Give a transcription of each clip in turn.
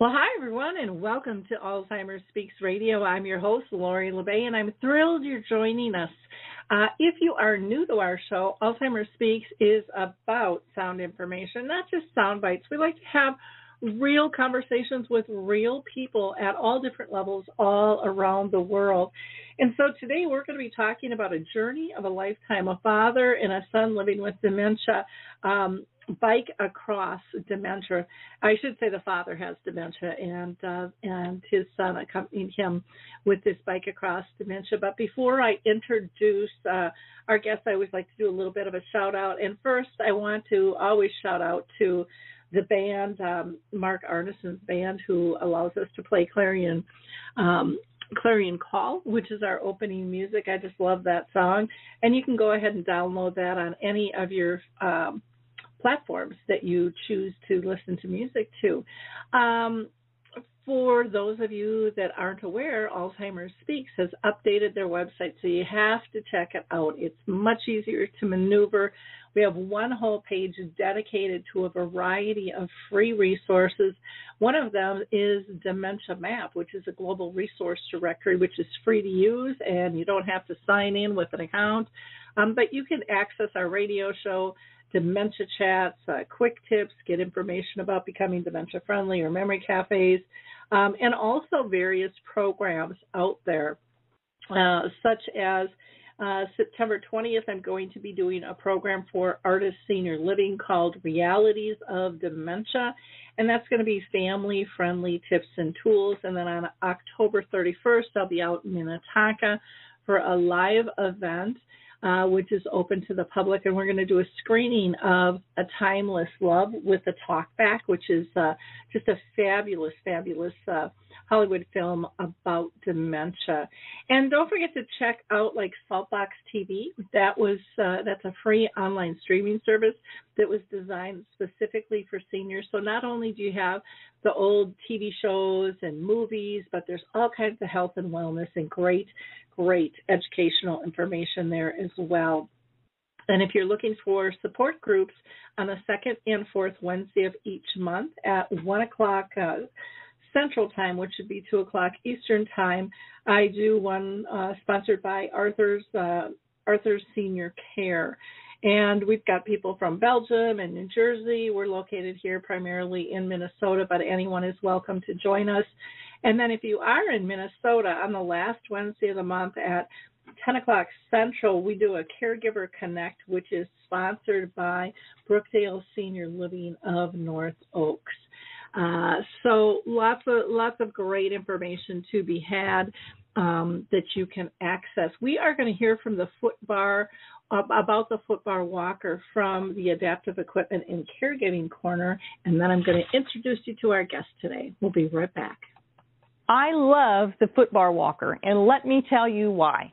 Well, hi, everyone, and welcome to Alzheimer's Speaks Radio. I'm your host, Lori La Bey, and I'm thrilled you're joining us. Uh, if you are new to our show, Alzheimer's Speaks is about sound information, not just sound bites. We like to have real conversations with real people at all different levels all around the world. And so today we're going to be talking about a journey of a lifetime, a father and a son living with dementia. Um, bike across dementia. I should say the father has dementia, and uh, and his son accompanied him with this bike across dementia. But before I introduce uh, our guest, I always like to do a little bit of a shout out. And first, I want to always shout out to the band, um, Mark Arneson's band, who allows us to play Clarion. Um, Clarion Call, which is our opening music. I just love that song. And you can go ahead and download that on any of your um, platforms that you choose to listen to music to. Um, for those of you that aren't aware, Alzheimer's Speaks has updated their website, so you have to check it out. It's much easier to maneuver. We have one whole page dedicated to a variety of free resources. One of them is Dementia Map, which is a global resource directory which is free to use and you don't have to sign in with an account. Um, but you can access our radio show, dementia chats, uh, quick tips, get information about becoming dementia friendly or memory cafes, um, and also various programs out there, uh, such as uh, September 20th, I'm going to be doing a program for Artis Senior Living called Realities of Dementia, and that's going to be family friendly tips and tools. And then on October 31st, I'll be out in Minnetonka for a live event uh, which is open to the public, and we're going to do a screening of A Timeless Love with a Talkback, which is uh, just a fabulous, fabulous uh, Hollywood film about dementia. And don't forget to check out like Saltbox TV. That was uh, that's a free online streaming service that was designed specifically for seniors. So not only do you have the old TV shows and movies, but there's all kinds of health and wellness and great, great educational information there as well. And if you're looking for support groups on the second and fourth Wednesday of each month at 1 o'clock uh, Central Time, which would be 2 o'clock Eastern Time, I do one uh, sponsored by Arthur's uh, Arthur's Senior Care. And we've got people from Belgium and New Jersey. We're located here primarily in Minnesota, but anyone is welcome to join us. And then if you are in Minnesota on the last Wednesday of the month at 10 o'clock Central, we do a Caregiver Connect, which is sponsored by Brookdale Senior Living of North Oaks. Uh, so lots of lots of great information to be had um, that you can access. We are going to hear from the foot bar about the footbar walker from the Adaptive Equipment and Caregiving Corner, and then I'm going to introduce you to our guest today. We'll be right back. I love the footbar walker, and let me tell you why.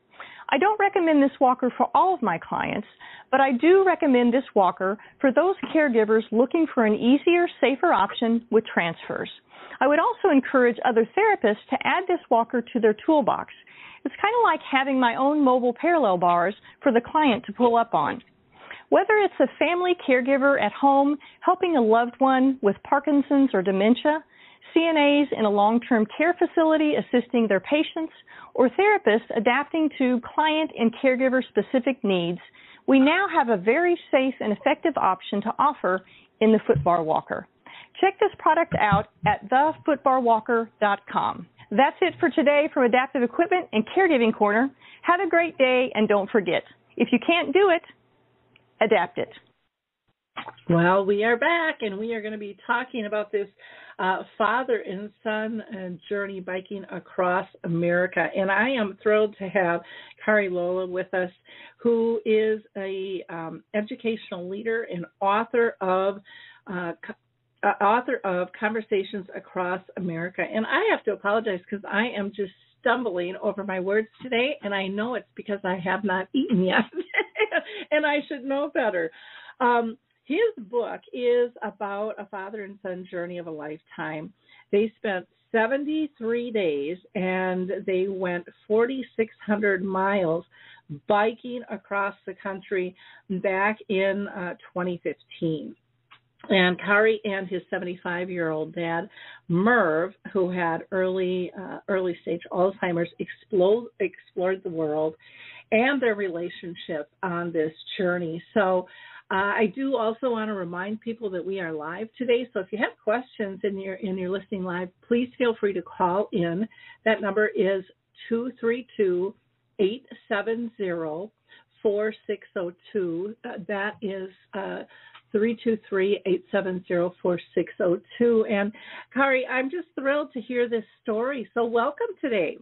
I don't recommend this walker for all of my clients, but I do recommend this walker for those caregivers looking for an easier, safer option with transfers. I would also encourage other therapists to add this walker to their toolbox. It's kind of like having my own mobile parallel bars for the client to pull up on. Whether it's a family caregiver at home helping a loved one with Parkinson's or dementia, CNAs in a long-term care facility assisting their patients, or therapists adapting to client and caregiver specific needs, we now have a very safe and effective option to offer in the Footbar Walker. Check this product out at thefootbarwalker.com. That's it for today from Adaptive Equipment and Caregiving Corner. Have a great day and don't forget, if you can't do it, adapt it. Well, we are back and we are going to be talking about this uh, father and son uh, journey biking across America. And I am thrilled to have Kari Loya with us, who is a um, educational leader and author of uh, uh, author of Conversations Across America. And I have to apologize because I am just stumbling over my words today, and I know it's because I have not eaten yet, and I should know better. Um, his book is about a father and son journey of a lifetime. They spent 73 days and they went 4,600 miles biking across the country back in uh, 2015. And Kari and his 75 year old dad, Merv, who had early uh, early stage Alzheimer's, explode, explored the world and their relationship on this journey. So uh, I do also want to remind people that we are live today. So if you have questions and you're and you're listening live, please feel free to call in. That number is 232 870 4602. Uh, that is uh, 323-870-4602. And Kari, I'm just thrilled to hear this story. So welcome today.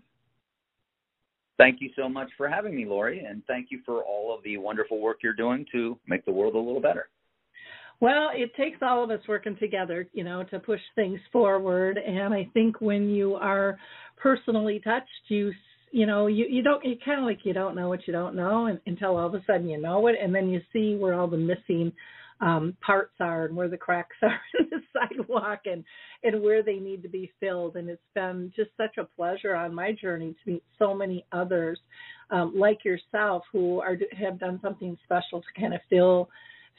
Thank you so much for having me, Lori, and thank you for all of the wonderful work you're doing to make the world a little better. Well, it takes all of us working together, you know, to push things forward. And I think when you are personally touched, you you know you you don't you kind of like you don't know what you don't know and, until all of a sudden you know it and then you see where all the missing um, parts are and where the cracks are in the sidewalk and and where they need to be filled. And it's been just such a pleasure on my journey to meet so many others um, like yourself who are have done something special to kind of fill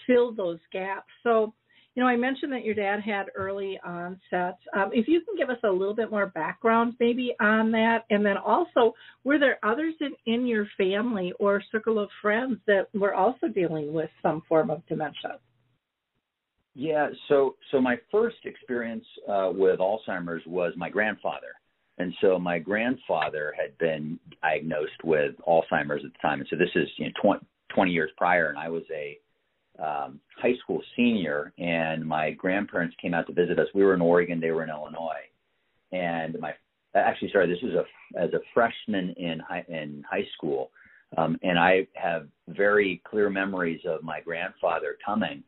fill those gaps. So. You know, I mentioned that your dad had early onset. Um, if you can give us a little bit more background, maybe on that, and then also, were there others in, in your family or circle of friends that were also dealing with some form of dementia? Yeah, so so my first experience uh, with Alzheimer's was my grandfather, and so my grandfather had been diagnosed with Alzheimer's at the time, and so this is you know 20, 20 years prior, and I was a um, high school senior, and my grandparents came out to visit us. We were in Oregon, they were in Illinois, and my actually sorry, this was a as a freshman in high in high school, um, and I have very clear memories of my grandfather coming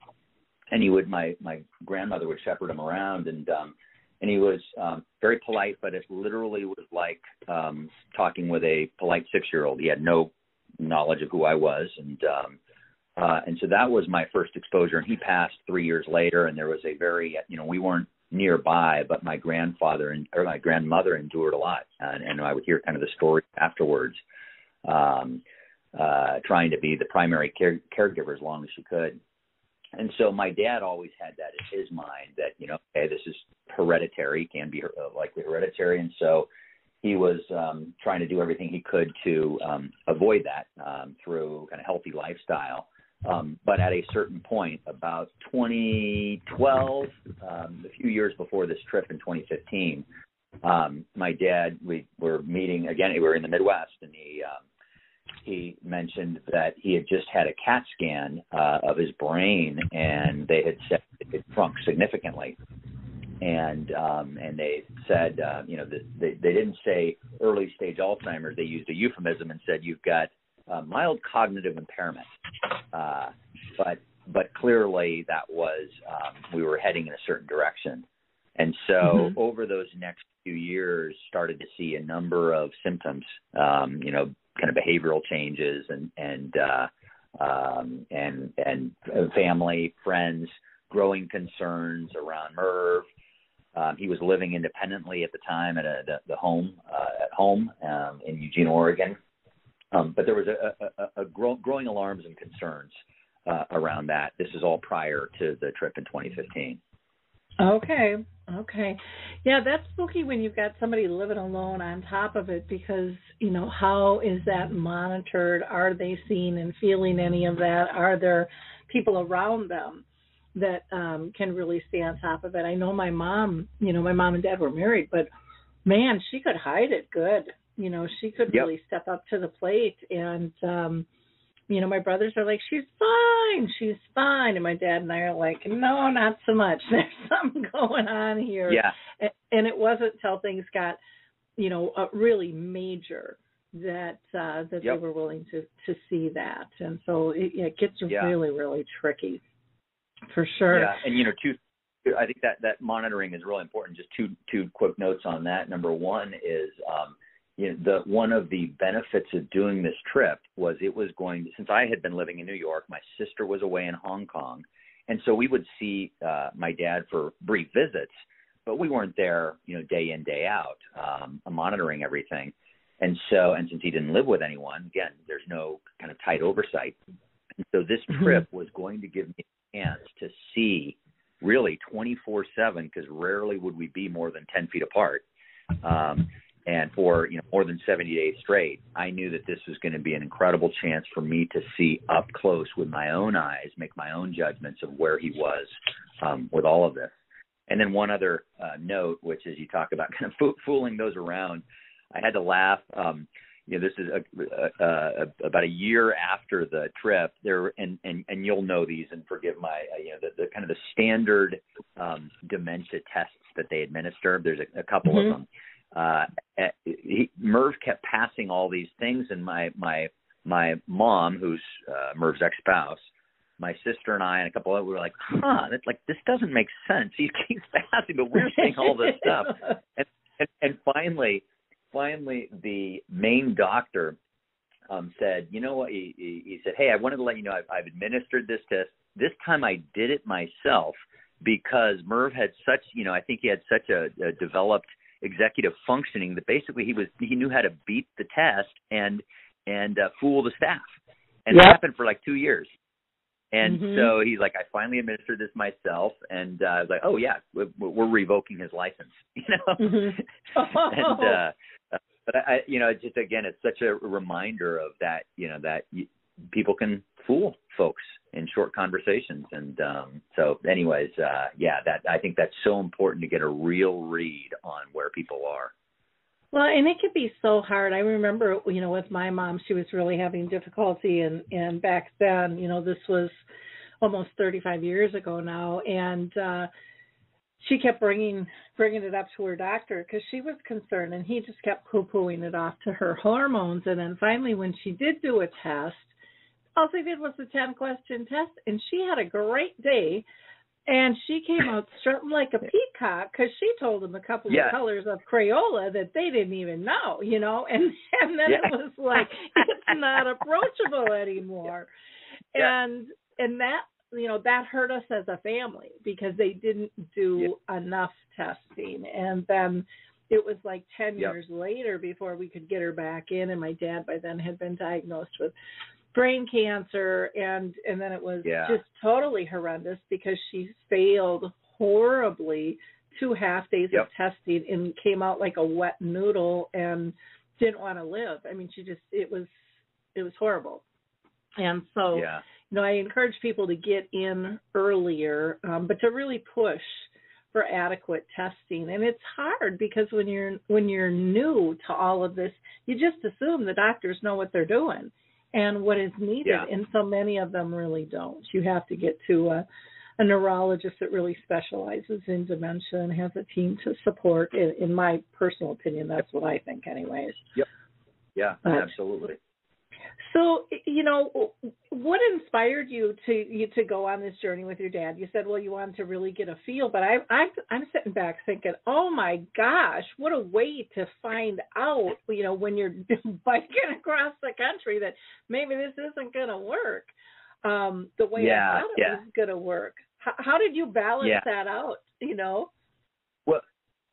and he would my my grandmother would shepherd him around and um and he was um very polite but it literally was like um talking with a polite six year old he had no knowledge of who i was and um uh and so that was my first exposure and he passed three years later and there was a very you know we weren't nearby but my grandfather and or my grandmother endured a lot and, and i would hear kind of the story afterwards um uh trying to be the primary care caregiver as long as she could and so my dad always had that in his mind that you know hey this is hereditary can be uh, likely hereditary. And so he was um trying to do everything he could to um avoid that um through kind of healthy lifestyle. Um but at a certain point about 2012 um a few years before this trip in 2015 um my dad we were meeting again we were in the midwest and he um he mentioned that he had just had a CAT scan uh, of his brain, and they had said it shrunk significantly. And um, and they said, uh, you know, the, they they didn't say early stage Alzheimer's. They used a euphemism and said you've got uh, mild cognitive impairment. Uh, but but clearly that was um, we were heading in a certain direction. And so mm-hmm. over those next few years, started to see a number of symptoms. Um, you know, kind of behavioral changes and and uh, um, and and family, friends, growing concerns around Merv. Um, he was living independently at the time at a, the, the home uh, at home um, in Eugene, Oregon. Um, but there was a, a, a grow, growing alarms and concerns uh, around that. This is all prior to the trip in 2015. Okay. Okay. Yeah, that's spooky when you've got somebody living alone on top of it because, you know, how is that monitored? Are they seeing and feeling any of that? Are there people around them that um can really stay on top of it? I know my mom, you know, my mom and dad were married, but man, she could hide it good. You know, she could Yep. really step up to the plate and um you know, my brothers are like, she's fine, she's fine, and my dad and I are like, no, not so much. There's something going on here. Yeah. A- And it wasn't until things got, you know, uh, really major that uh that they were willing to to see that, and so it, it gets Yeah. really really tricky, for sure. Yeah, and you know, two. I think that that monitoring is really important. Just two two quick notes on that. Number one is, um, you know, the one of the benefits of doing this trip was it was going. Since I had been living in New York, my sister was away in Hong Kong, and so we would see uh, my dad for brief visits, but we weren't there, you know, day in day out, um, monitoring everything. And so, and since he didn't live with anyone, again, there's no kind of tight oversight. And so this Mhm. trip was going to give me a chance to see really 24 7 because rarely would we be more than 10 feet apart um, and for you know more than 70 days straight i knew that this was going to be an incredible chance for me to see up close with my own eyes make my own judgments of where he was um, with all of this and then one other uh, note which is you talk about kind of fo- fooling those around i had to laugh um, you know, this is a, a, a, about a year after the trip. There, and and and you'll know these, and forgive my, uh, you know, the, the kind of the standard um, dementia tests that they administer. There's a, a couple Mhm. of them. Uh, eh, he, Merv kept passing all these things, and my my my mom, who's uh, Merv's ex-spouse, my sister and I, and a couple of we were like, huh, that's like this doesn't make sense. He keeps passing, but we're seeing all this stuff. And, and finally, finally, the main doctor um, said, you know what? He, he, he said, hey, I wanted to let you know I've, I've administered this test. This time I did it myself because Merv had such, you know, I think he had such a, a developed executive functioning that basically he was he knew how to beat the test and and uh, fool the staff. And Yep. it happened for like two years. And Mhm. so he's like, I finally administered this myself, and uh, I was like, oh yeah, we're, we're revoking his license, you know. Mhm. and uh, uh, but I, you know, just again, it's such a reminder of that, you know, that you, people can fool folks in short conversations, and um, so, anyways, uh, yeah, that I think that's so important to get a real read on where people are. Well, and it can be so hard. I remember, you know, with my mom, she was really having difficulty, and and back then, you know, this was almost 35 years ago now, and uh she kept bringing bringing it up to her doctor because she was concerned, and he just kept poo pooing it off to her hormones. And then finally, when she did do a test, all they did was a 10 question test, and she had a great day. And she came out strutting like a peacock because she told him a couple Yeah. of colors of Crayola that they didn't even know, you know. And and then it was like it's not approachable anymore. And and that you know that hurt us as a family because they didn't do enough testing. And then it was like ten Yep. years later before we could get her back in. And my dad by then had been diagnosed with brain cancer and and then it was Yeah. just totally horrendous because she failed horribly two half days Yep. of testing and came out like a wet noodle and didn't want to live. I mean, she just it was it was horrible. And so, yeah, you know, I encourage people to get in earlier, um, but to really push for adequate testing. And it's hard because when you're when you're new to all of this, you just assume the doctors know what they're doing and what is needed. Yeah. And so many of them really don't. You have to get to a, a neurologist that really specializes in dementia and has a team to support. In, in my personal opinion, that's what I think, anyways. Yep. yeah, But- absolutely. So, you know, what inspired you to you to go on this journey with your dad? You said, well, you wanted to really get a feel, but I, I I'm sitting back thinking, oh my gosh, what a way to find out, you know, when you're biking across the country that maybe this isn't going to work um, the way Yeah, I thought it yeah. was going to work. How, how did you balance Yeah. that out? You know?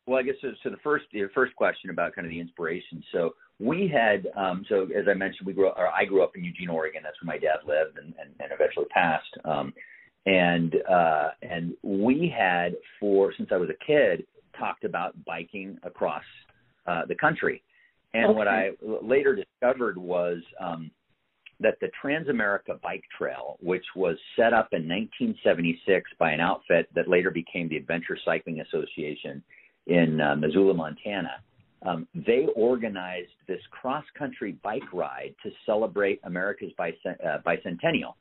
Well, I guess so. So the first, your first question about kind of the inspiration. So we had, um, so as I mentioned, we grew or I grew up in Eugene, Oregon. That's where my dad lived and, and, and eventually passed. Um, and uh, and we had for since I was a kid talked about biking across uh, the country. And okay. what I later discovered was um, that the Transamerica Bike Trail, which was set up in 1976 by an outfit that later became the Adventure Cycling Association in uh, Missoula, Montana, um, they organized this cross country bike ride to celebrate America's bicent- uh, bicentennial.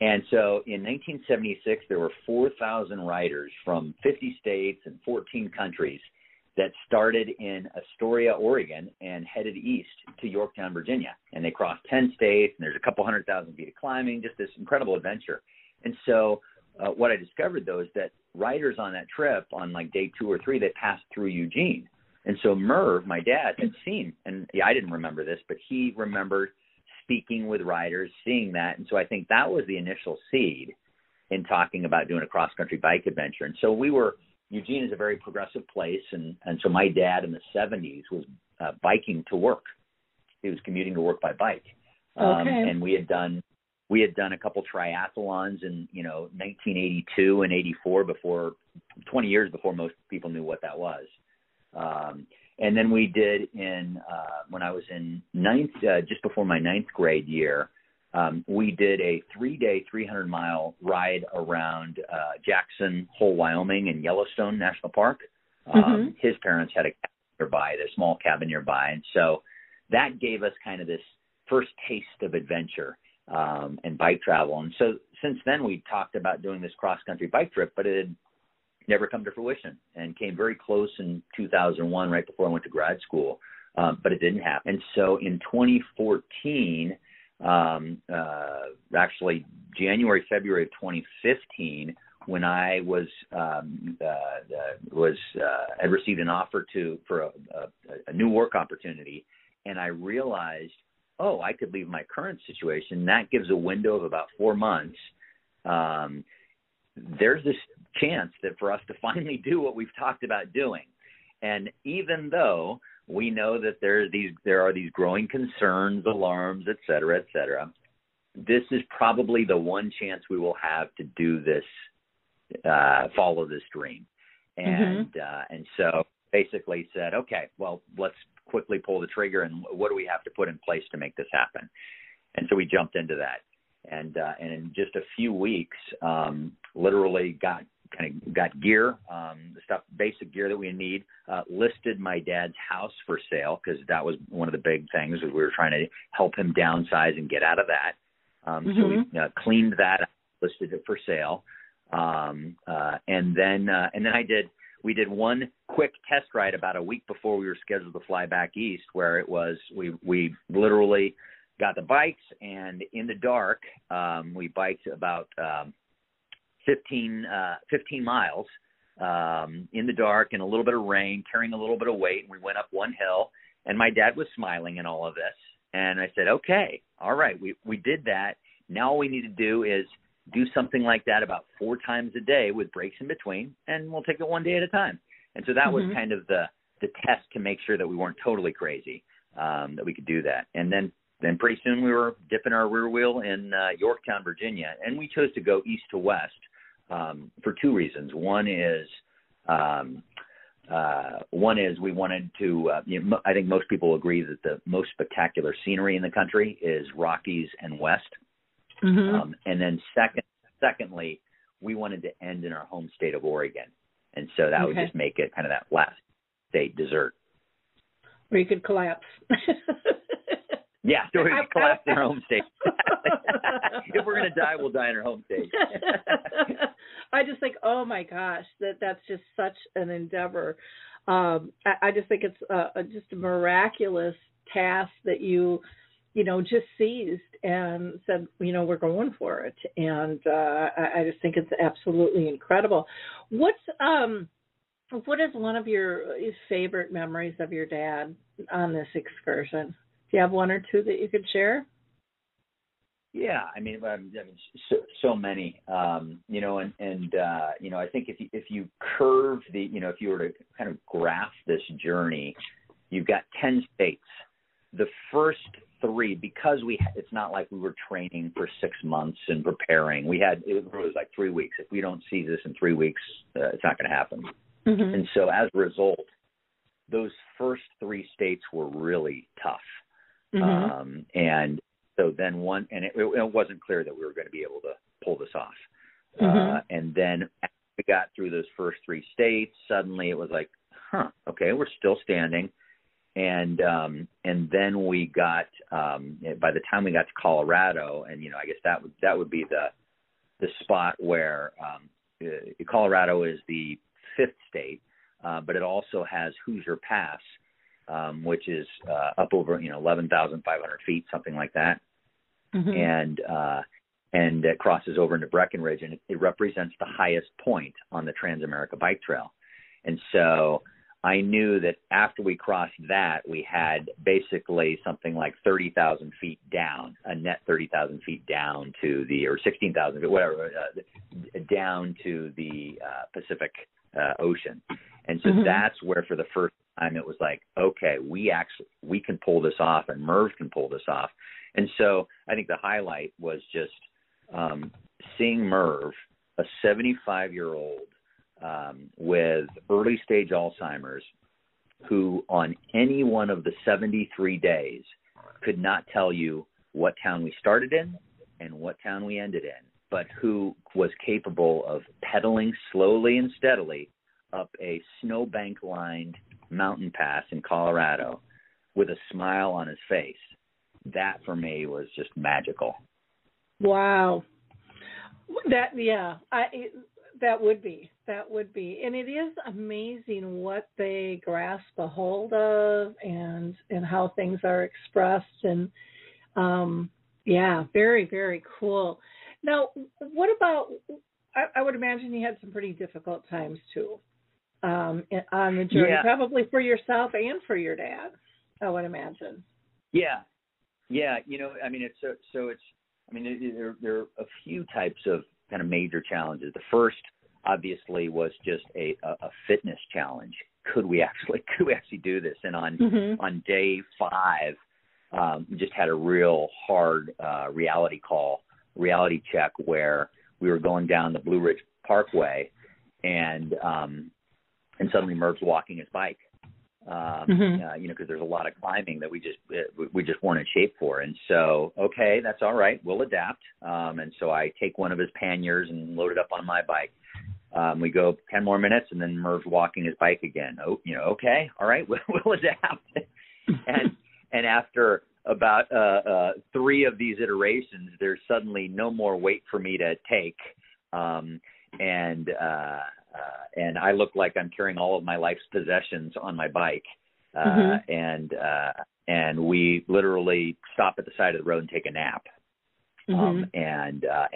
And so in 1976, there were 4,000 riders from 50 states and 14 countries that started in Astoria, Oregon, and headed east to Yorktown, Virginia. And they crossed 10 states, and there's a couple hundred thousand feet of climbing, just this incredible adventure. And so, uh, what I discovered though is that riders on that trip, on like day two or three, they passed through Eugene. And so Merv, my dad, had seen, and yeah, I didn't remember this, but he remembered speaking with riders, seeing that. And so I think that was the initial seed in talking about doing a cross country bike adventure. And so we were Eugene is a very progressive place, and and so my dad in the 70s was uh, biking to work. He was commuting to work by bike, um, okay. and we had done we had done a couple triathlons in you know 1982 and 84 before 20 years before most people knew what that was. Um, and then we did in uh, when I was in ninth, uh, just before my ninth grade year, um, we did a three-day, 300-mile ride around uh, Jackson Hole, Wyoming, and Yellowstone National Park. Um, mm-hmm. His parents had a cabin nearby, a small cabin nearby, and so that gave us kind of this first taste of adventure um, and bike travel. And so since then, we talked about doing this cross-country bike trip, but it had never come to fruition and came very close in 2001, right before I went to grad school, um, but it didn't happen. And so in 2014 um, uh, actually January, February of 2015, when I was um, uh, uh, was uh, had received an offer to for a, a, a new work opportunity, and I realized, oh, I could leave my current situation. That gives a window of about four months. Um, there's this chance that for us to finally do what we've talked about doing, and even though we know that there these there are these growing concerns, alarms, et cetera, et cetera. This is probably the one chance we will have to do this, uh, follow this dream, and mm-hmm. uh, and so basically said, okay, well, let's quickly pull the trigger, and what do we have to put in place to make this happen? And so we jumped into that, and uh, and in just a few weeks, um, literally got kind of got gear, um, the stuff, basic gear that we need. Uh, listed my dad's house for sale because that was one of the big things. We were trying to help him downsize and get out of that. Um, mm-hmm. So we uh, cleaned that, listed it for sale, um, uh, and then uh, and then I did. We did one quick test ride about a week before we were scheduled to fly back east, where it was we we literally got the bikes and in the dark um, we biked about um, 15, uh, 15 miles um, in the dark and a little bit of rain, carrying a little bit of weight. And we went up one hill, and my dad was smiling in all of this. And I said, okay, all right, we, we did that. Now all we need to do is do something like that about four times a day with breaks in between, and we'll take it one day at a time. And so that mm-hmm. was kind of the the test to make sure that we weren't totally crazy, um, that we could do that. And then then pretty soon we were dipping our rear wheel in uh, Yorktown, Virginia, and we chose to go east to west um, for two reasons. One is um, uh, one is we wanted to. Uh, you know, I think most people agree that the most spectacular scenery in the country is Rockies and West. Mm-hmm. Um, and then second, secondly, we wanted to end in our home state of Oregon, and so that okay. would just make it kind of that last state dessert. Where you could collapse. Yeah, so we collapse in our home state. if we're gonna die, we'll die in our home state. I just think, oh my gosh, that that's just such an endeavor. Um, I, I just think it's a, a, just a miraculous task that you, you know, just seized and said, you know, we're going for it. And uh, I, I just think it's absolutely incredible. What's um, what is one of your favorite memories of your dad on this excursion? Do you have one or two that you could share? Yeah, I mean, I mean so, so many, um, you know, and and uh, you know, I think if you if you curve the, you know, if you were to kind of graph this journey, you've got ten states. The first three because we it's not like we were training for six months and preparing. We had it was like three weeks. If we don't see this in three weeks, uh, it's not going to happen. Mm-hmm. And so as a result, those first three states were really tough. Mm-hmm. Um, and so then one, and it, it wasn't clear that we were going to be able to pull this off. Mm-hmm. Uh, and then we got through those first three states, suddenly it was like, huh, okay, we're still standing. And um, and then we got um, by the time we got to Colorado, and you know, I guess that would that would be the the spot where um, uh, Colorado is the fifth state, uh, but it also has Hoosier Pass, um, which is uh, up over you know 11,500 feet, something like that, mm-hmm. and uh, and it crosses over into Breckenridge, and it, it represents the highest point on the Transamerica Bike Trail. And so I knew that after we crossed that, we had basically something like 30,000 feet down, a net 30,000 feet down to the, or 16,000 feet, whatever, uh, down to the uh, Pacific uh, Ocean. And so mm-hmm. that's where, for the first it was like, okay, we actually we can pull this off, and Merv can pull this off. And so I think the highlight was just um, seeing Merv, a 75 year old um, with early stage Alzheimer's, who on any one of the 73 days could not tell you what town we started in and what town we ended in, but who was capable of pedaling slowly and steadily up a snowbank lined mountain pass in Colorado with a smile on his face. That for me was just magical. Wow. That yeah, I that would be that would be, and it is amazing what they grasp a hold of and and how things are expressed and um yeah, very very cool. Now, what about? I, I would imagine you had some pretty difficult times too um on the journey, yeah. probably for yourself and for your dad. I would imagine. Yeah, yeah. You know, I mean, it's so so it's I mean, there, there are a few types of kind of major challenges. The first, obviously, was just a, a, fitness challenge. Could we actually could we actually do this? And on mm-hmm. on day five, um, we just had a real hard uh, reality call, reality check where we were going down the Blue Ridge Parkway, and um, and suddenly Merv's walking his bike, um, mm-hmm. uh, you know, because there's a lot of climbing that we just uh, we just weren't in shape for. And so, okay, that's all right. We'll adapt. Um, and so I take one of his panniers and load it up on my bike. Um, we go ten more minutes, and then Merv's walking his bike again. Oh, you know, okay, all right, we'll, we'll adapt. and and after about uh, uh, three of these iterations, there's suddenly no more weight for me to take. Um, and uh, uh, and I look like I'm carrying all of my life's possessions on my bike. Uh, mm-hmm. and uh, and we literally stop at the side of the road and take a nap. Mm-hmm. Um, and uh,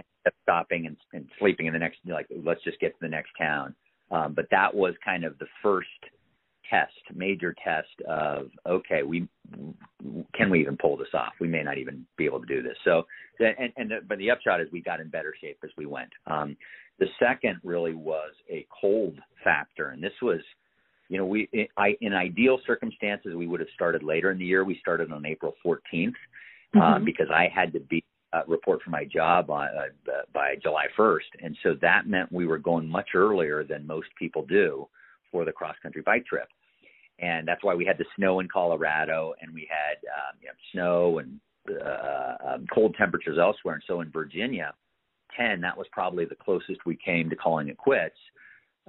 stopping and, and sleeping in the next like let's just get to the next town. Um, but that was kind of the first test, major test of okay, we can we even pull this off? We may not even be able to do this. So, and and the, but the upshot is we got in better shape as we went. Um, the second really was a cold factor, and this was, you know, we I, in ideal circumstances we would have started later in the year. We started on April 14th uh, mm-hmm. uh, because I had to be uh, report for my job on, uh, by July 1st, and so that meant we were going much earlier than most people do for the cross country bike trip, and that's why we had the snow in Colorado, and we had um, you know, snow and uh, um, cold temperatures elsewhere, and so in Virginia 10, that was probably the closest we came to calling it quits.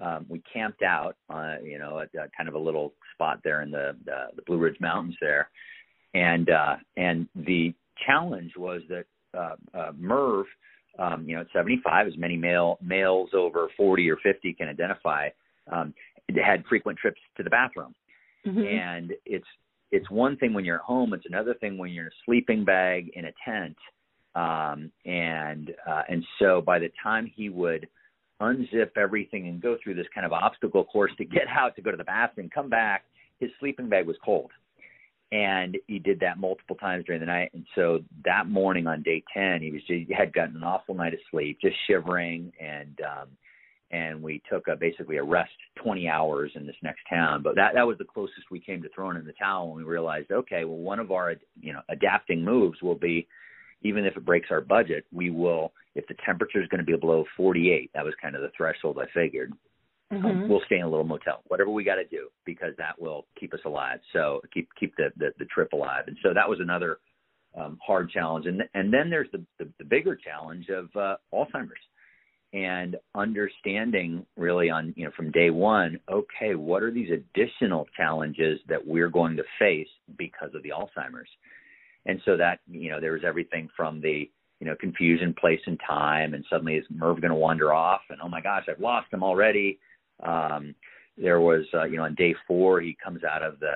Um, we camped out, uh, you know, at uh, kind of a little spot there in the, the the Blue Ridge Mountains there, and uh, and the challenge was that uh, uh, Merv, um, you know, at 75, as many male males over 40 or 50 can identify, um, had frequent trips to the bathroom, mm-hmm. and it's it's one thing when you're at home, it's another thing when you're in a sleeping bag in a tent um, and uh, and so by the time he would unzip everything and go through this kind of obstacle course to get out to go to the bathroom, come back, his sleeping bag was cold. And he did that multiple times during the night. And so that morning on day 10, he was just, he had gotten an awful night of sleep, just shivering and, um, and we took a basically a rest 20 hours in this next town. But that that was the closest we came to throwing in the towel and we realized, okay, well, one of our you know adapting moves will be, even if it breaks our budget, we will if the temperature is going to be below 48. That was kind of the threshold I figured. Mm-hmm. Um, we'll stay in a little motel, whatever we got to do, because that will keep us alive. So keep keep the, the the trip alive. And so that was another um, hard challenge. And and then there's the the, the bigger challenge of uh, Alzheimer's and understanding really on you know from day one okay what are these additional challenges that we're going to face because of the alzheimer's and so that you know there was everything from the you know confusion place and time and suddenly is merv going to wander off and oh my gosh i've lost him already um there was uh, you know on day four he comes out of the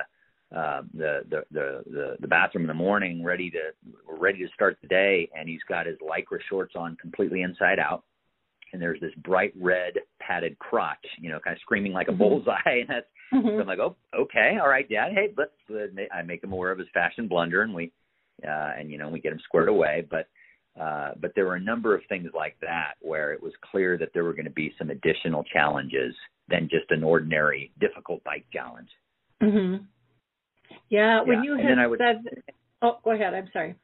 uh, the, the the the the bathroom in the morning, ready to ready to start the day, and he's got his lycra shorts on completely inside out, and there's this bright red padded crotch, you know, kind of screaming like a mm-hmm. bullseye. And that's, mm-hmm. so I'm like, oh, okay, all right, Dad. Hey, let's. Uh, I make him aware of his fashion blunder, and we, uh, and you know, we get them squared away. But, uh, but there were a number of things like that where it was clear that there were going to be some additional challenges than just an ordinary difficult bike challenge. Mm-hmm. Yeah, when yeah. you had would, said, oh, go ahead. I'm sorry.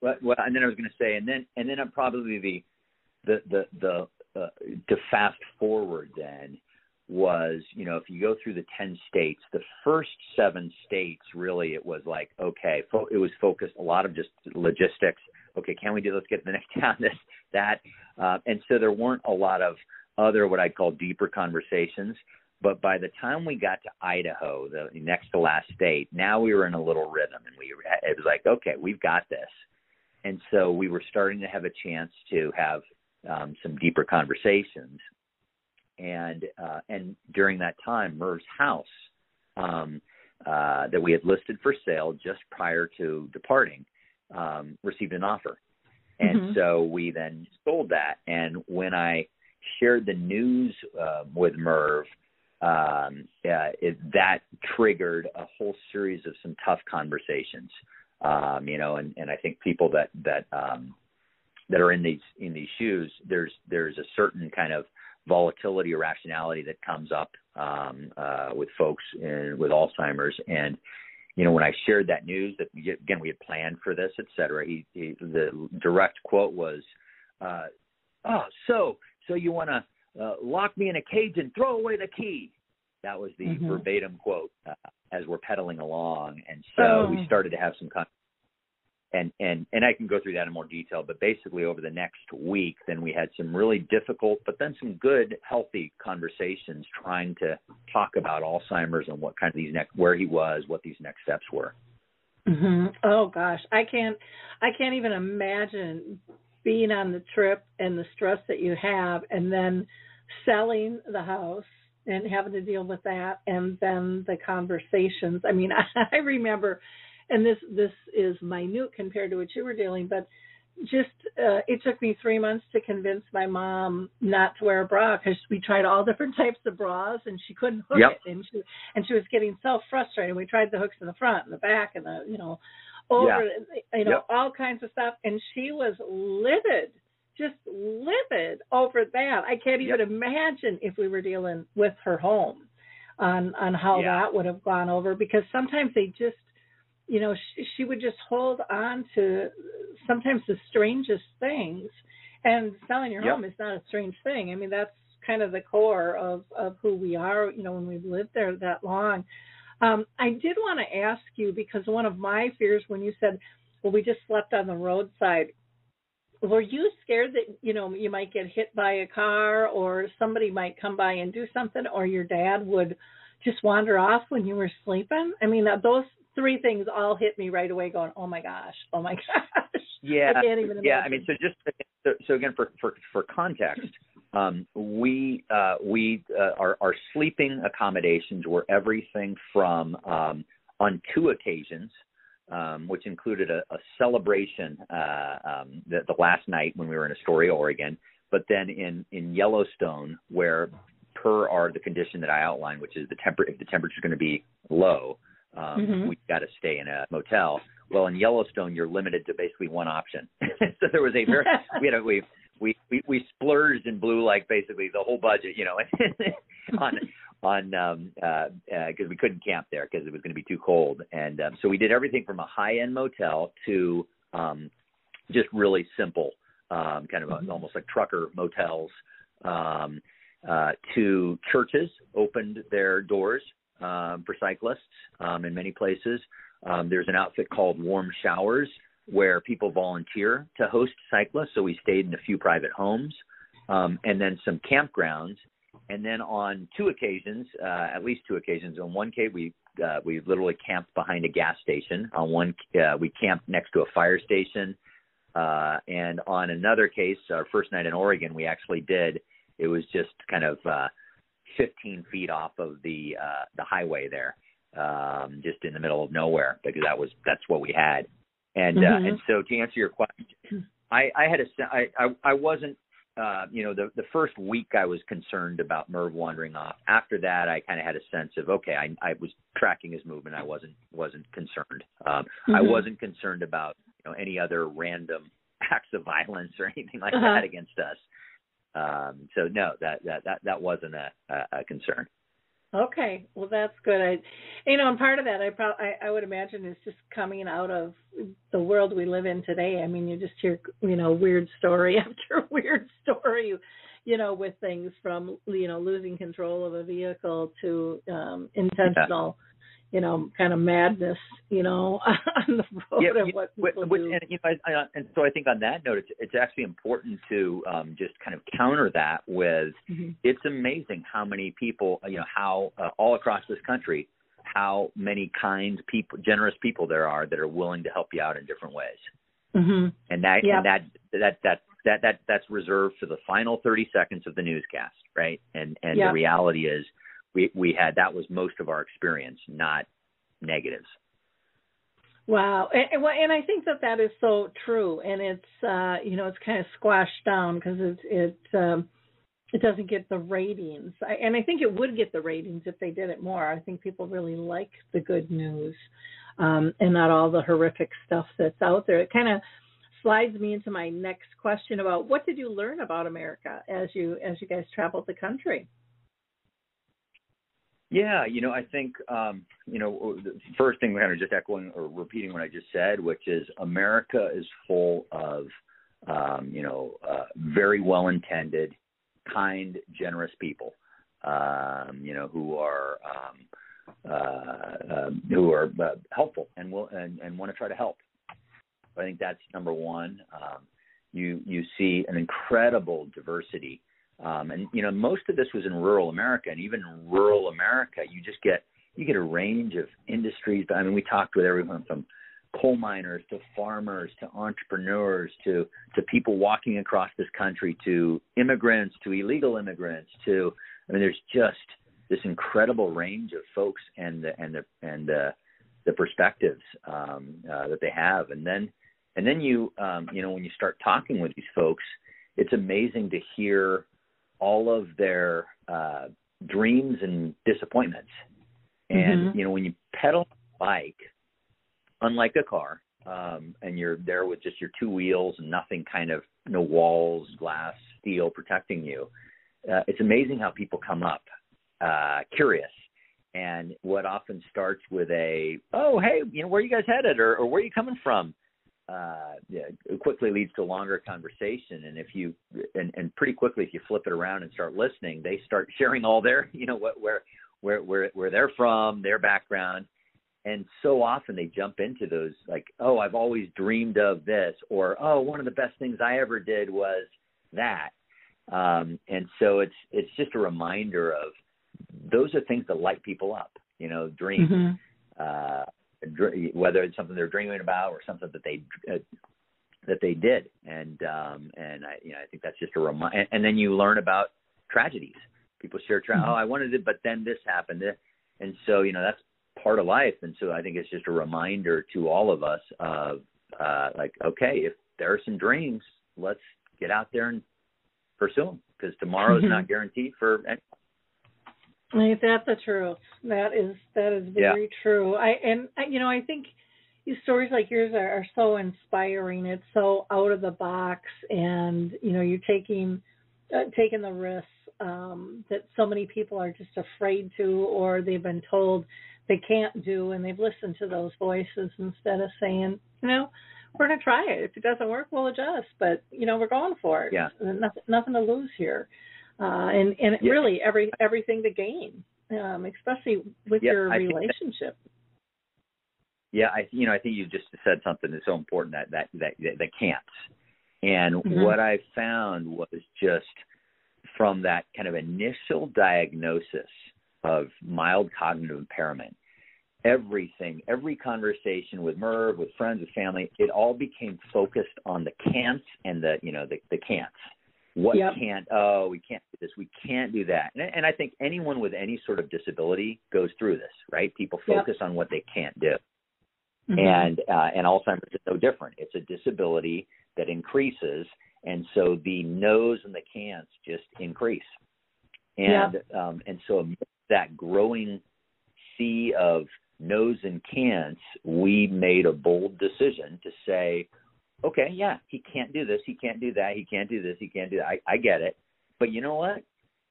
Well, well, and then I was going to say, and then and then I'm probably the the the the uh, to fast forward then was you know if you go through the 10 states the first seven states really it was like okay fo- it was focused a lot of just logistics. Okay can we do let's get to the next town this that. Uh, and so there weren't a lot of other what i'd call deeper conversations. But by the time we got to idaho the next to last state now we were in a little rhythm and we it was like okay we've got this. And so we were starting to have a chance to have um, some deeper conversations. And uh, and during that time, Merv's house um, uh, that we had listed for sale just prior to departing um, received an offer, and mm-hmm. so we then sold that. And when I shared the news uh, with Merv, um, uh, it, that triggered a whole series of some tough conversations. Um, you know, and, and I think people that that um, that are in these in these shoes, there's there's a certain kind of volatility or rationality that comes up um, uh, with folks in, with Alzheimer's. And you know, when I shared that news that again we had planned for this, et cetera, he, he, the direct quote was, uh, "Oh, so so you want to uh, lock me in a cage and throw away the key?" That was the mm-hmm. verbatim quote uh, as we're pedaling along, and so oh. we started to have some kind and and and I can go through that in more detail. But basically, over the next week, then we had some really difficult, but then some good, healthy conversations trying to talk about Alzheimer's and what kind of these next where he was, what these next steps were. Mm-hmm. Oh gosh, I can't I can't even imagine being on the trip and the stress that you have, and then selling the house and having to deal with that, and then the conversations. I mean, I, I remember and this this is minute compared to what you were dealing, but just uh, it took me three months to convince my mom not to wear a bra because we tried all different types of bras and she couldn't hook yep. it and she and she was getting so frustrated. We tried the hooks in the front and the back and the you know over yeah. you know yep. all kinds of stuff and she was livid just livid over that. I can't even yep. imagine if we were dealing with her home on on how yeah. that would have gone over because sometimes they just you know, she, she would just hold on to sometimes the strangest things. And selling your yep. home is not a strange thing. I mean, that's kind of the core of of who we are. You know, when we've lived there that long. Um, I did want to ask you because one of my fears when you said, "Well, we just slept on the roadside," were you scared that you know you might get hit by a car or somebody might come by and do something, or your dad would just wander off when you were sleeping? I mean, those three things all hit me right away going, oh my gosh, oh my gosh. Yeah. I can't even imagine. Yeah. I mean, so just, so, so again, for, for, for context, um, we, uh, we, uh, our, our sleeping accommodations were everything from, um, on two occasions, um, which included a, a celebration, uh, um, the, the last night when we were in Astoria, Oregon, but then in, in Yellowstone, where per are the condition that I outlined, which is the temper, if the temperature is going to be low, um, mm-hmm. we got to stay in a motel. Well, in Yellowstone, you're limited to basically one option. so there was a very we had a we we we we splurged and blew like basically the whole budget, you know, on on um uh because uh, we couldn't camp there because it was going to be too cold, and um, so we did everything from a high end motel to um just really simple um kind of a, mm-hmm. almost like trucker motels um uh to churches opened their doors um for cyclists um in many places um there's an outfit called warm showers where people volunteer to host cyclists. So we stayed in a few private homes um, and then some campgrounds. And then on two occasions, uh, at least two occasions, on one case we uh, we literally camped behind a gas station. On one, uh, we camped next to a fire station. Uh, and on another case, our first night in Oregon, we actually did. It was just kind of uh, 15 feet off of the uh, the highway there, um, just in the middle of nowhere, because that was that's what we had. And mm-hmm. uh, and so to answer your question, I, I had a I, I I wasn't uh, you know the the first week I was concerned about Merv wandering off. After that, I kind of had a sense of okay, I I was tracking his movement. I wasn't wasn't concerned. Um, mm-hmm. I wasn't concerned about you know any other random acts of violence or anything like uh-huh. that against us. Um, so no, that that that that wasn't a, a, concern. Okay, well that's good. I, you know, and part of that I probably I, I would imagine is just coming out of the world we live in today. I mean, you just hear you know weird story after weird story, you know, with things from you know losing control of a vehicle to um intentional. Yeah you know, kind of madness, you know, on the road yeah, of what people do. And, you know, I, I, and so I think on that note, it's, it's actually important to um, just kind of counter that with mm-hmm. it's amazing how many people, you know, how uh, all across this country, how many kind people, generous people there are that are willing to help you out in different ways. Mm-hmm. And that, yep. and that, that, that, that, that, that's reserved for the final 30 seconds of the newscast, right? And, and yep. the reality is, we we had that was most of our experience, not negatives. Wow, and, and, I think that that is so true, and it's uh, you know it's kind of squashed down because it it um, it doesn't get the ratings, I, and I think it would get the ratings if they did it more. I think people really like the good news, um, and not all the horrific stuff that's out there. It kind of slides me into my next question about what did you learn about America as you as you guys traveled the country. Yeah, you know, I think um, you know the first thing, we're kind of just echoing or repeating what I just said, which is America is full of um, you know uh, very well intended, kind, generous people, um, you know, who are um, uh, uh, who are uh, helpful and will and, and want to try to help. I think that's number one. Um, you you see an incredible diversity um, and you know, most of this was in rural America, and even in rural America, you just get you get a range of industries. I mean, we talked with everyone from coal miners to farmers to entrepreneurs to to people walking across this country to immigrants to illegal immigrants to I mean, there's just this incredible range of folks and the and the and the the perspectives um, uh, that they have, and then and then you um, you know when you start talking with these folks, it's amazing to hear all of their uh, dreams and disappointments. And mm-hmm. you know, when you pedal a bike, unlike a car, um, and you're there with just your two wheels and nothing, kind of no walls, glass, steel protecting you. Uh, it's amazing how people come up uh, curious, and what often starts with a, "Oh, hey, you know, where are you guys headed?" or, or "Where are you coming from?" Uh, yeah, it quickly leads to a longer conversation. And if you and, and pretty quickly, if you flip it around and start listening, they start sharing all their, you know, what where where where where they're from, their background. And so often they jump into those like, oh, I've always dreamed of this, or oh, one of the best things I ever did was that. Um, and so it's it's just a reminder of those are things that light people up, you know, dreams. Mm-hmm. Uh, whether it's something they're dreaming about or something that they uh, that they did. And um and i you know i think that's just a reminder and, and then you learn about tragedies. People share tra- mm-hmm. oh i wanted it but then this happened. And so you know that's part of life. And so i think it's just a reminder to all of us of uh like okay if there are some dreams let's get out there and pursue them because tomorrow is not guaranteed for Ain't that the truth? That is that is very yeah. true. I and you know I think these stories like yours are, are so inspiring. It's so out of the box, and you know you're taking uh, taking the risks um, that so many people are just afraid to, or they've been told they can't do, and they've listened to those voices instead of saying, you know, we're going to try it. If it doesn't work, we'll adjust. But you know, we're going for it. Yeah. Nothing, nothing to lose here, uh, and and yeah. really every everything to gain, um, especially with yeah, your I relationship. That, yeah, I you know I think you just said something that's so important that that that that can't. And mm-hmm. what I found was just from that kind of initial diagnosis of mild cognitive impairment, everything, every conversation with Merv, with friends, with family, it all became focused on the can'ts and the, you know, the, the can'ts. What yep. can't, oh, we can't do this, we can't do that. And, and I think anyone with any sort of disability goes through this, right? People focus yep. on what they can't do. Mm-hmm. And, uh, and Alzheimer's is no different. It's a disability that increases and so the no's and the can'ts just increase. And yeah. um, and so that growing sea of no's and can'ts, we made a bold decision to say, okay, yeah, he can't do this, he can't do that, he can't do this, he can't do that. I, I get it, but you know what?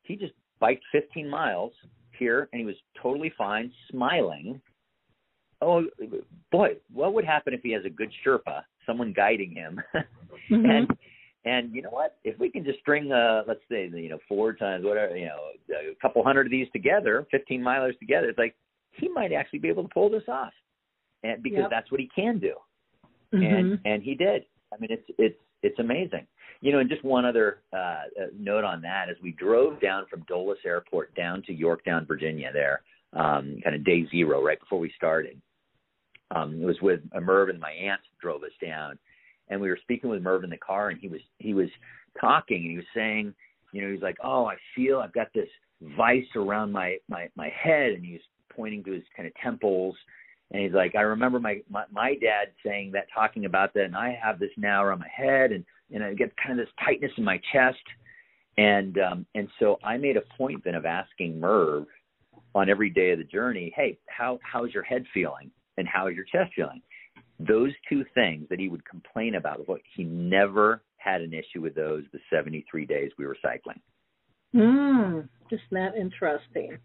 He just biked 15 miles here, and he was totally fine, smiling. Oh boy, what would happen if he has a good Sherpa, someone guiding him, mm-hmm. and and you know what? If we can just string, uh, let's say, you know, four times whatever, you know, a couple hundred of these together, 15 milers together, it's like he might actually be able to pull this off, and because yep. that's what he can do, mm-hmm. and and he did. I mean, it's it's it's amazing. You know, and just one other uh, note on that: as we drove down from Dulles Airport down to Yorktown, Virginia, there, um, kind of day zero, right before we started. Um, it was with Merv and my aunt drove us down and we were speaking with Merv in the car, and he was he was talking, and he was saying, you know, he's like, oh, I feel I've got this vice around my my my head, and he was pointing to his kind of temples, and he's like, I remember my my, my dad saying that, talking about that, and I have this now around my head, and and I get kind of this tightness in my chest, and um and so I made a point then of asking Merv on every day of the journey, hey, how how's your head feeling, and how is your chest feeling? those two things that he would complain about, look, he never had an issue with those the 73 days we were cycling. Hmm, just that interesting.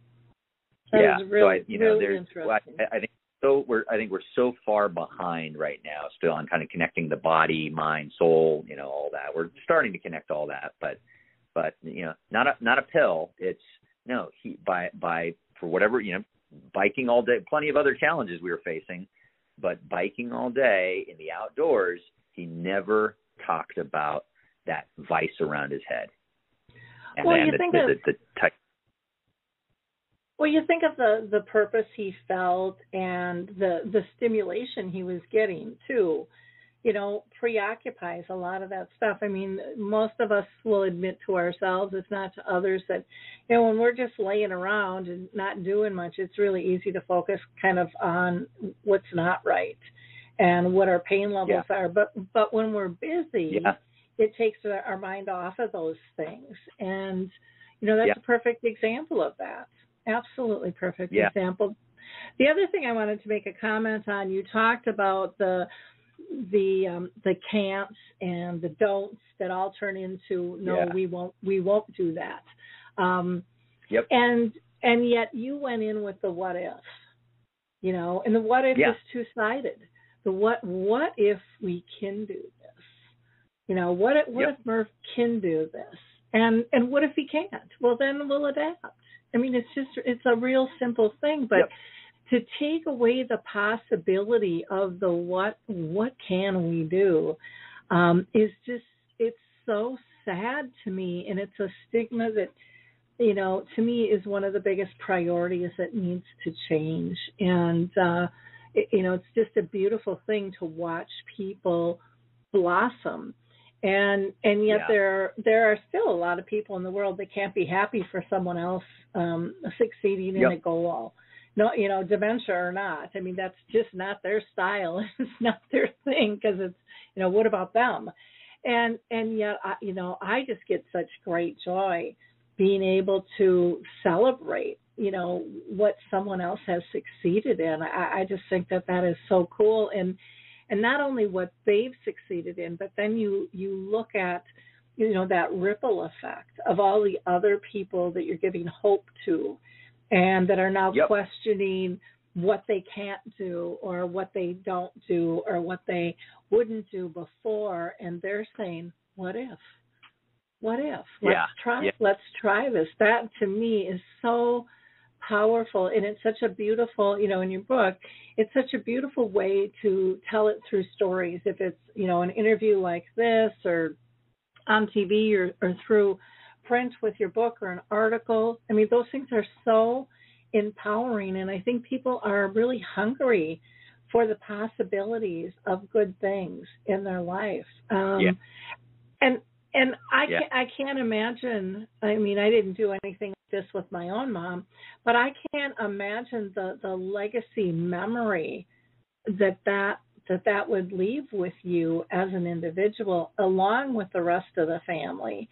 That yeah, really, so I, you know, really there's, I, I think so. We're, I think we're so far behind right now, still on kind of connecting the body, mind, soul, you know, all that. We're starting to connect all that, but, but you know, not a not a pill. It's no, he by by for whatever you know, biking all day, plenty of other challenges we were facing but biking all day in the outdoors, he never talked about that vice around his head. And well, then you the, think the, of, the, the well, you think of the the purpose he felt and the the stimulation he was getting too you know, preoccupies a lot of that stuff. I mean, most of us will admit to ourselves, if not to others, that, you know, when we're just laying around and not doing much, it's really easy to focus kind of on what's not right and what our pain levels yeah. are. But but when we're busy, yeah. it takes our mind off of those things. And, you know, that's yeah. a perfect example of that. Absolutely perfect yeah. example. The other thing I wanted to make a comment on, you talked about the the um, the can'ts and the don'ts that all turn into no, yeah. we won't we won't do that. Um, yep. And and yet you went in with the what if, you know, and the what if yeah. is two sided. The what what if we can do this? You know, what if, what yep. if Merv can do this? And and what if he can't? Well, then we'll adapt. I mean, it's just it's a real simple thing, but. Yep to take away the possibility of the what what can we do um, is just it's so sad to me and it's a stigma that you know to me is one of the biggest priorities that needs to change and uh, it, you know it's just a beautiful thing to watch people blossom and and yet yeah. there there are still a lot of people in the world that can't be happy for someone else um, succeeding yep. in a goal no, you know, dementia or not. I mean, that's just not their style. it's not their thing because it's, you know, what about them? And and yet, I, you know, I just get such great joy being able to celebrate you know what someone else has succeeded in. I, I just think that that is so cool, and and not only what they've succeeded in, but then you you look at you know that ripple effect of all the other people that you're giving hope to, and that are now yep. questioning what they can't do or what they don't do or what they wouldn't do before and they're saying what if what if let's yeah. try yeah. let's try this that to me is so powerful and it's such a beautiful you know in your book it's such a beautiful way to tell it through stories if it's you know an interview like this or on tv or, or through print with your book or an article i mean those things are so empowering and i think people are really hungry for the possibilities of good things in their life um yeah. and and I yeah. can't, I can't imagine. I mean, I didn't do anything this with my own mom, but I can't imagine the the legacy memory that that that that would leave with you as an individual, along with the rest of the family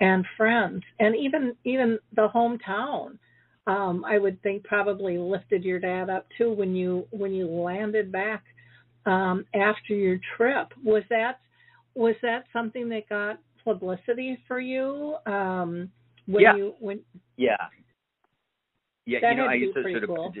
and friends, and even even the hometown. Um, I would think probably lifted your dad up too when you when you landed back um, after your trip. Was that was that something that got publicity for you um, when yeah. you when yeah yeah that you know I used to sort of cool.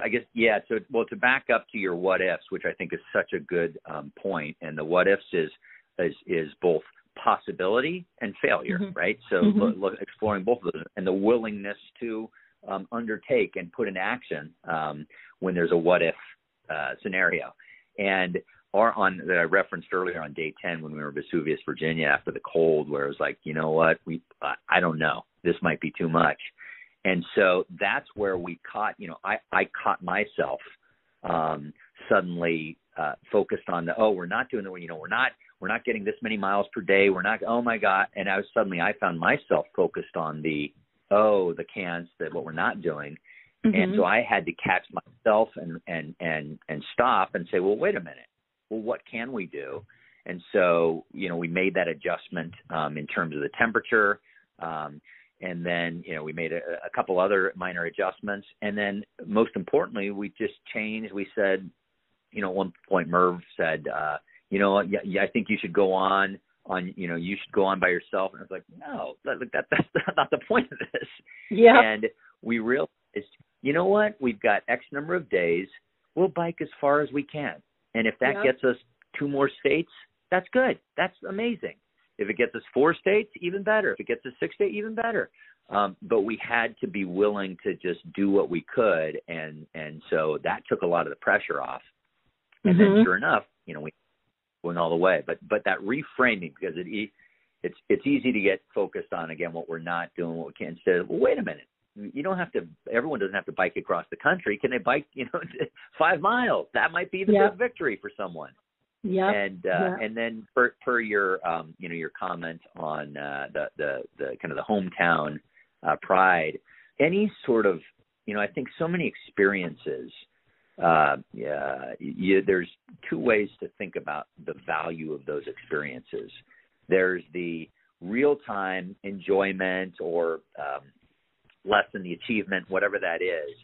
I guess yeah. So well, to back up to your what ifs, which I think is such a good um, point, and the what ifs is is is both possibility and failure, Mhm. right? So Mhm. look, look, exploring both of those, and the willingness to um, undertake and put in action um, when there's a what if uh, scenario. And our on that I referenced earlier on day ten when we were in Vesuvius, Virginia, after the cold, where it was like, you know what, we uh, I don't know, this might be too much. And so that's where we caught, you know, I, I caught myself um, suddenly uh, focused on the, oh, we're not doing the, you know, we're not, we're not getting this many miles per day. We're not, oh my God. And I was suddenly, I found myself focused on the, oh, the cans that what we're not doing. Mm-hmm. And so I had to catch myself and, and, and, and stop and say, well, wait a minute. Well, what can we do? And so, you know, we made that adjustment um, in terms of the temperature. Um, and then you know we made a, a couple other minor adjustments. And then most importantly we just changed. We said you know at one point merv said uh you know yeah, yeah i think you should go on on you know you should go on by yourself. And i was like no that, that that's not the point of this. Yeah. And we realized you know what? We've got x number of days. We'll bike as far as we can. And if that Yep. gets us two more states that's good. That's amazing if it gets us four states, even better. If it gets us six states, even better. Um, but we had to be willing to just do what we could, and and so that took a lot of the pressure off. And then, Mhm. sure enough, you know, we went all the way. But but that reframing because it it's it's easy to get focused on again what we're not doing, what we can. Instead, of, well, wait a minute. You don't have to. Everyone doesn't have to bike across the country. Can they bike? You know, five miles. That might be the Yep. big victory for someone Yep. and uh, Yeah. and then per, per your um, you know your comment on uh, the the the kind of the hometown uh, pride, any sort of you know I think so many experiences. Uh, yeah, you, there's two ways to think about the value of those experiences. There's the real time enjoyment or um, lesson, the achievement, whatever that is.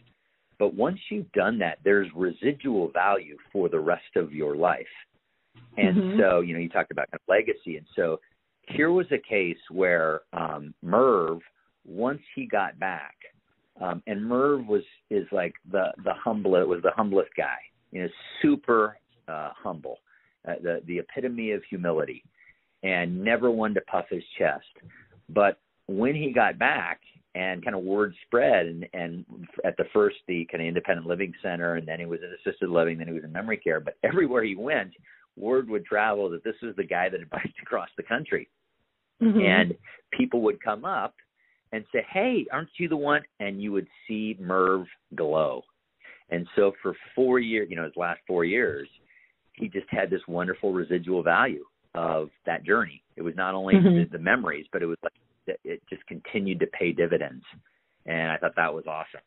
But once you've done that, there's residual value for the rest of your life. And Mhm. so, you know, you talked about kind of legacy. And so here was a case where um, Merv, once he got back, um, and Merv was is like the the humblest was the humblest guy, you know, super uh, humble, uh, the the epitome of humility, and never one to puff his chest. But when he got back and kind of word spread and and at the first the kind of independent living center and then he was in assisted living then he was in memory care but everywhere he went word would travel that this was the guy that had biked across the country. Mhm. and people would come up and say hey aren't you the one? And you would see merv glow. And so for four years you know his last four years he just had this wonderful residual value of that journey. It was not only Mhm. the, the memories but it was like it just continued to pay dividends. And i thought that was awesome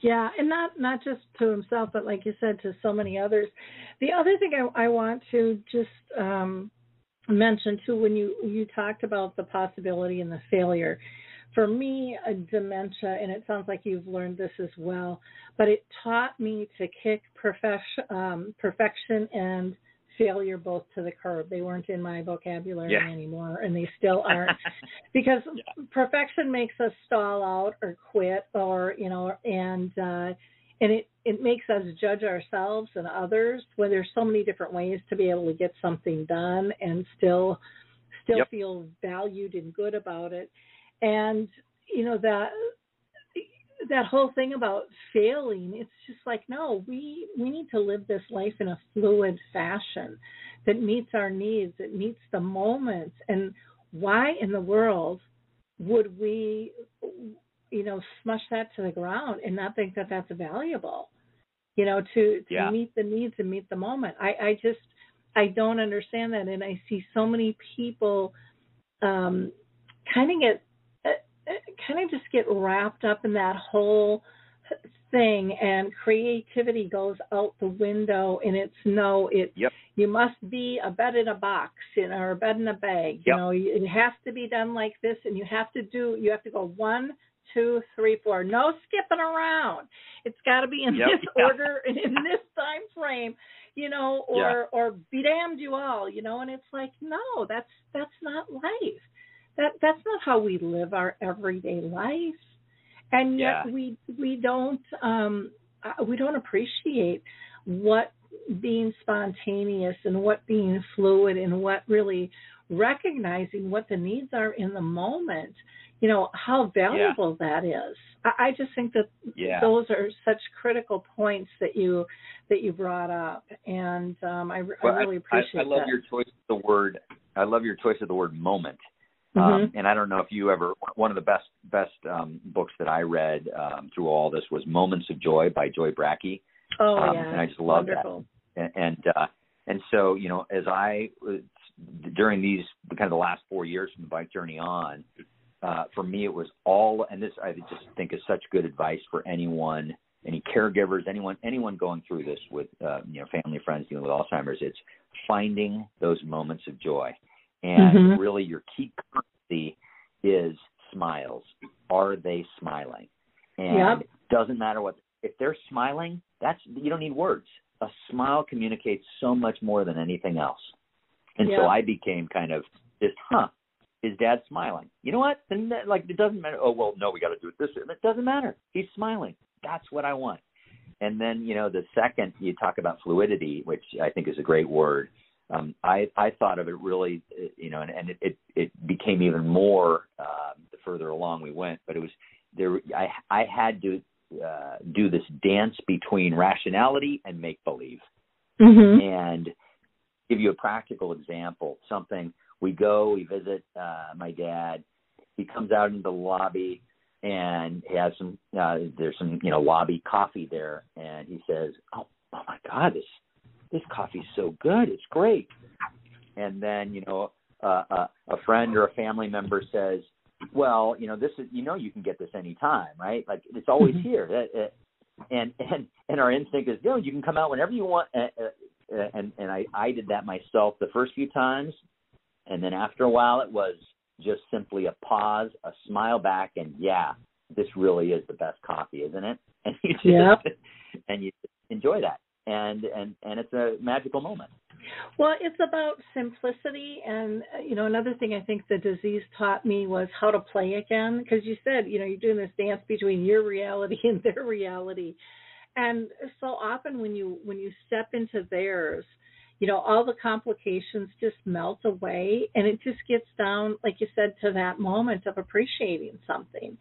Yeah, and not not just to himself, but like you said, to so many others. The other thing I, I want to just um, mention too, when you you talked about the possibility and the failure, for me, a dementia, and it sounds like you've learned this as well, but it taught me to kick perfection, um, perfection and failure both to the curb. They weren't in my vocabulary yeah. anymore, and they still aren't, because yeah. perfection makes us stall out or quit, or you know, and uh, and it it makes us judge ourselves and others when there's so many different ways to be able to get something done and still still yep. feel valued and good about it and you know that that whole thing about failing it's just like no we we need to live this life in a fluid fashion that meets our needs it meets the moments and why in the world would we you know smush that to the ground and not think that that's valuable? You know to to yeah. meet the needs and meet the moment. I i just i don't understand that. And i see so many people um kind of get kind of just get wrapped up in that whole thing and creativity goes out the window and it's no it yep. you must be a bed in a box you know, or a bed in a bag yep. you know it has to be done like this and you have to do you have to go one two three four no skipping around it's got to be in yep. this order and in this time frame you know or yeah. or be damned you all you know and it's like no that's that's not life that that's not how we live our everyday life and yet yeah. we we don't um uh, we don't appreciate what being spontaneous and what being fluid and what really recognizing what the needs are in the moment you know how valuable yeah. that is I, I just think that yeah. those are such critical points that you that you brought up and um i, well, I really appreciate I, I love that. your choice of the word i love your choice of the word moment Mm-hmm. Um, and I don't know if you ever one of the best best um, books that I read um, through all this was Moments of Joy by Joy Brackey. Oh um, yeah, and I just love Wonderful. that. And and, uh, and so you know, as I during these kind of the last four years from the bike journey on, uh, for me it was all. And this I just think is such good advice for anyone, any caregivers, anyone anyone going through this with uh, you know family friends dealing with Alzheimer's. It's finding those moments of joy and mm-hmm. really, your key currency is smiles. Are they smiling? And yep. doesn't matter what if they're smiling. That's you don't need words. A smile communicates so much more than anything else. And yep. so I became kind of this, huh? Is Dad smiling? You know what? And that, like it doesn't matter. Oh well, no, we got to do it this. It doesn't matter. He's smiling. That's what I want. And then you know the second you talk about fluidity, which I think is a great word um, I, I thought of it really, you know, and, and it, it, it became even more uh, the further along we went. But it was there. I I had to uh, do this dance between rationality and make believe, mm-hmm. and give you a practical example. Something we go, we visit uh, my dad. He comes out into the lobby and he has some. Uh, there's some, you know, lobby coffee there, and he says, "Oh, oh my God, this this coffee's so good. It's great. And then, you know, uh, uh, a friend or a family member says, well, you know, this is, you know, you can get this anytime, right? Like it's always mm-hmm. here. And, and, and our instinct is, you know, you can come out whenever you want. And, and I, I did that myself the first few times. And then after a while, it was just simply a pause, a smile back, and yeah, this really is the best coffee, isn't it? And you just, yep. and you enjoy that and and and it's a magical moment. Well, it's about simplicity, and uh, you know, another thing I think the disease taught me was how to play again. Because you said, you know, you're doing this dance between your reality and their reality, and so often when you when you step into theirs, you know, all the complications just melt away, and it just gets down, like you said, to that moment of appreciating something.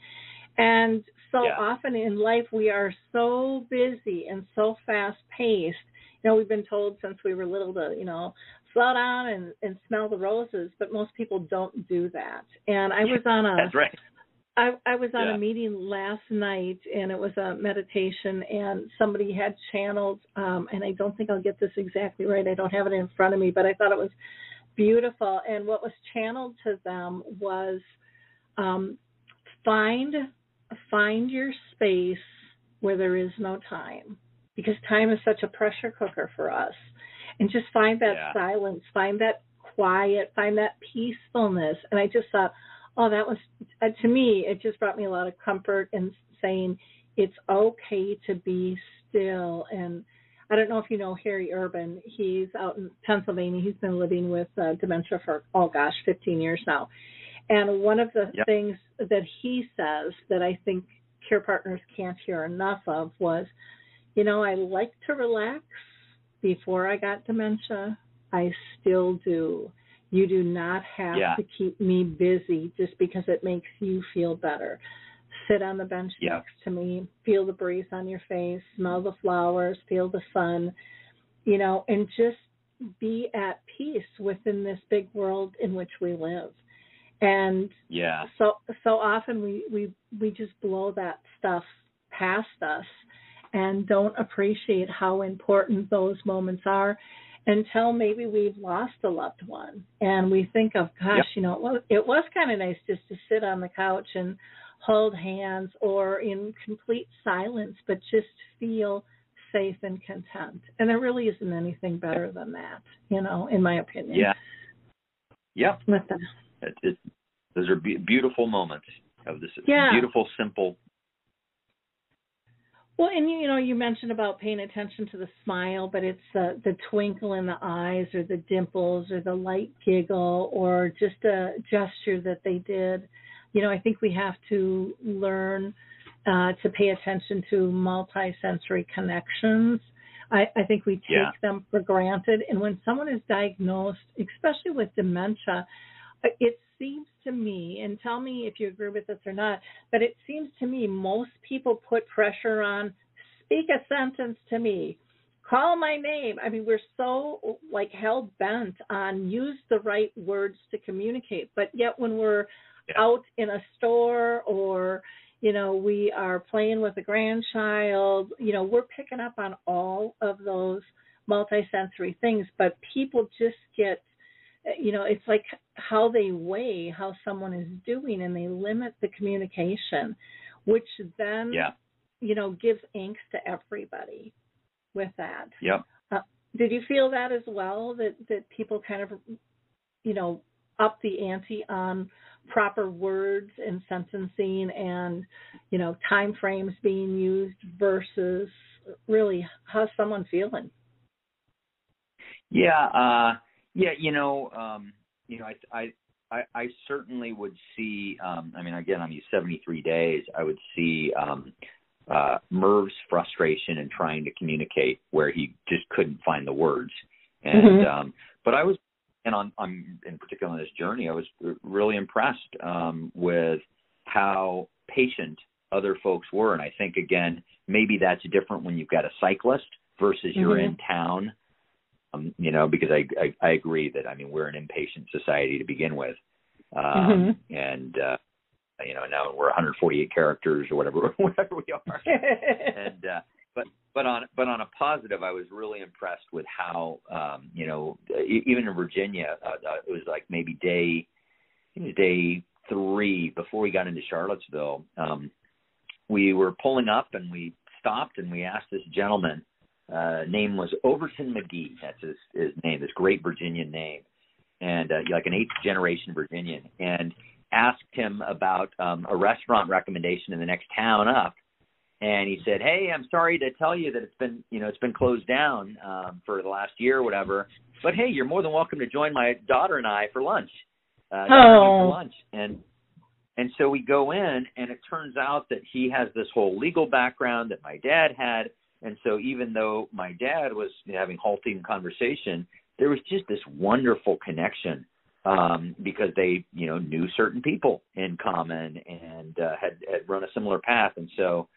And so yeah. often in life we are so busy and so fast paced. You know, we've been told since we were little to, you know, slow down and, and smell the roses, but most people don't do that. And I was on a That's right. I, I was on yeah. a meeting last night and it was a meditation and somebody had channeled um and I don't think I'll get this exactly right. I don't have it in front of me, but I thought it was beautiful. And what was channeled to them was um find find your space where there is no time because time is such a pressure cooker for us and just find that yeah. silence find that quiet find that peacefulness and i just thought oh, that was uh, to me. It just brought me a lot of comfort in saying it's okay to be still. And I don't know if you know Harry Urban. He's out in Pennsylvania. He's been living with uh, dementia for oh gosh, 15 years now. And one of the yep. things that he says that I think care partners can't hear enough of was, you know, I like to relax before I got dementia. I still do. You do not have yeah. to keep me busy just because it makes you feel better. Sit on the bench yeah. next to me, feel the breeze on your face, smell the flowers, feel the sun, you know, and just be at peace within this big world in which we live. And yeah. So so often we we we just blow that stuff past us and don't appreciate how important those moments are until maybe we've lost a loved one. And we think of gosh yep. you know it was, it was kind of nice just to sit on the couch and hold hands or in complete silence but just feel safe and content. And there really isn't anything better than that you know in my opinion. Yeah. Yeah it, it, those are be- beautiful moments of this yeah. beautiful simple well, and you, know, you mentioned about paying attention to the smile, but it's uh, the twinkle in the eyes, or the dimples, or the light giggle, or just a gesture that they did. You know, I think we have to learn uh, to pay attention to multisensory connections. I, I think we take yeah. them for granted, and when someone is diagnosed, especially with dementia, Uh, it seems to me, and tell me if you agree with this or not, but it seems to me most people put pressure on speak a sentence to me, call my name. I mean, we're so like hell bent on use the right words to communicate, but yet when we're yeah. out in a store or you know we are playing with a grandchild, you know we're picking up on all of those multisensory things, but people just get uh, you know it's like how they weigh how someone is doing and they limit the communication which then yeah. you know gives angst to everybody with that. Yep. Uh, did you feel that as well that that people kind of you know up the ante on proper words and sentencing and you know time frames being used versus really how's someone feeling? Yeah uh yeah, you know, um, you know, I, I, I, certainly would see. Um, I mean, again, on these 73 days, I would see um, uh, Merv's frustration in trying to communicate where he just couldn't find the words. And mm-hmm. um, but I was, and on, on in particular on this journey, I was really impressed um, with how patient other folks were. And I think again, maybe that's different when you've got a cyclist versus you're mm-hmm. in town um, you know, because I, I I agree that I mean we're an impatient society to begin with, um, mm-hmm. and uh, you know now we're 148 characters or whatever whatever we are, and uh, but but on but on a positive, I was really impressed with how um, you know even in Virginia, uh, uh, it was like maybe day day three before we got into Charlottesville. Um, we were pulling up and we stopped and we asked this gentleman uh, name was Overton McGee. That's his, his name, this great Virginian name, and uh, like an eighth generation Virginian. And asked him about um, a restaurant recommendation in the next town up. And he said, "Hey, I'm sorry to tell you that it's been, you know, it's been closed down um, for the last year or whatever. But hey, you're more than welcome to join my daughter and I for lunch. Uh, oh. for lunch." And and so we go in, and it turns out that he has this whole legal background that my dad had, and so even though my dad was having halting conversation, there was just this wonderful connection um, because they, you know, knew certain people in common and uh, had had run a similar path. And so,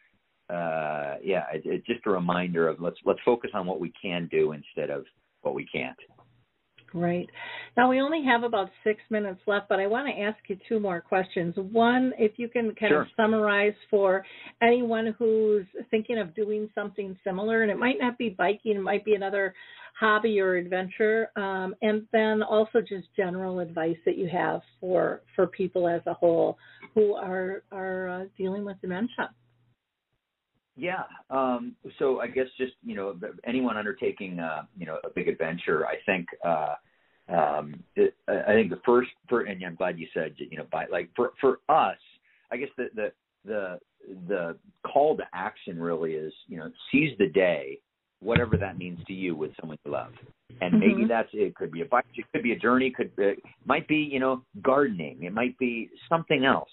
uh, yeah, it, it's just a reminder of let's let's focus on what we can do instead of what we can't. Great. Now we only have about six minutes left, but I want to ask you two more questions. One, if you can kind sure. of summarize for anyone who's thinking of doing something similar, and it might not be biking, it might be another hobby or adventure, um, and then also just general advice that you have for for people as a whole who are are uh, dealing with dementia. Yeah. Um, so I guess just you know anyone undertaking uh, you know a big adventure, I think uh, um, it, I think the first, for, and I'm glad you said, you know, by like for for us, I guess the the the the call to action really is, you know, seize the day, whatever that means to you with someone you love, and mm-hmm. maybe that's it. Could be a bike, it could be a journey, could be, might be, you know, gardening, it might be something else,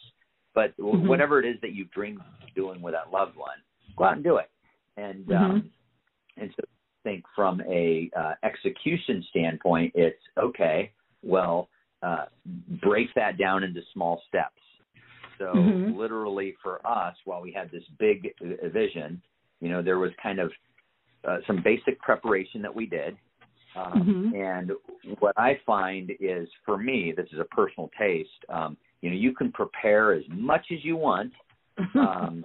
but mm-hmm. whatever it is that you dream doing with that loved one, go out and do it, and mm-hmm. um, and so think from a uh, execution standpoint, it's okay. Well, uh, break that down into small steps. So mm-hmm. literally for us, while we had this big uh, vision, you know, there was kind of uh, some basic preparation that we did. Um, mm-hmm. And what I find is, for me, this is a personal taste. Um, you know, you can prepare as much as you want. Um,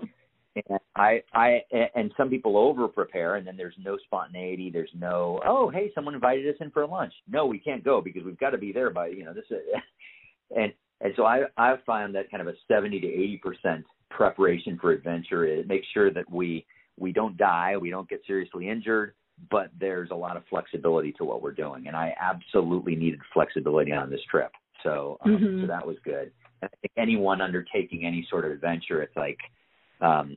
and I, I, and some people over prepare, and then there's no spontaneity. There's no, oh, hey, someone invited us in for lunch. No, we can't go because we've got to be there by, you know, this. and and so I, I found that kind of a 70 to 80 percent preparation for adventure is make sure that we we don't die, we don't get seriously injured, but there's a lot of flexibility to what we're doing, and I absolutely needed flexibility on this trip. So, um, mm-hmm. so that was good. I think anyone undertaking any sort of adventure, it's like um,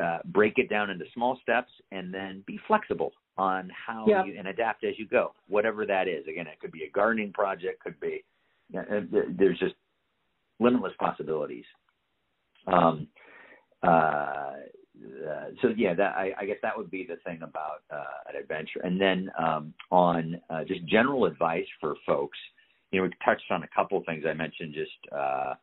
uh, break it down into small steps and then be flexible on how you and adapt as you go, whatever that is. Again, it could be a gardening project, could be you know, there's just limitless possibilities. Um, uh, uh, so yeah, that I, I guess that would be the thing about uh, an adventure. And then um, on uh, just general advice for folks, you know, we touched on a couple of things I mentioned. Just uh,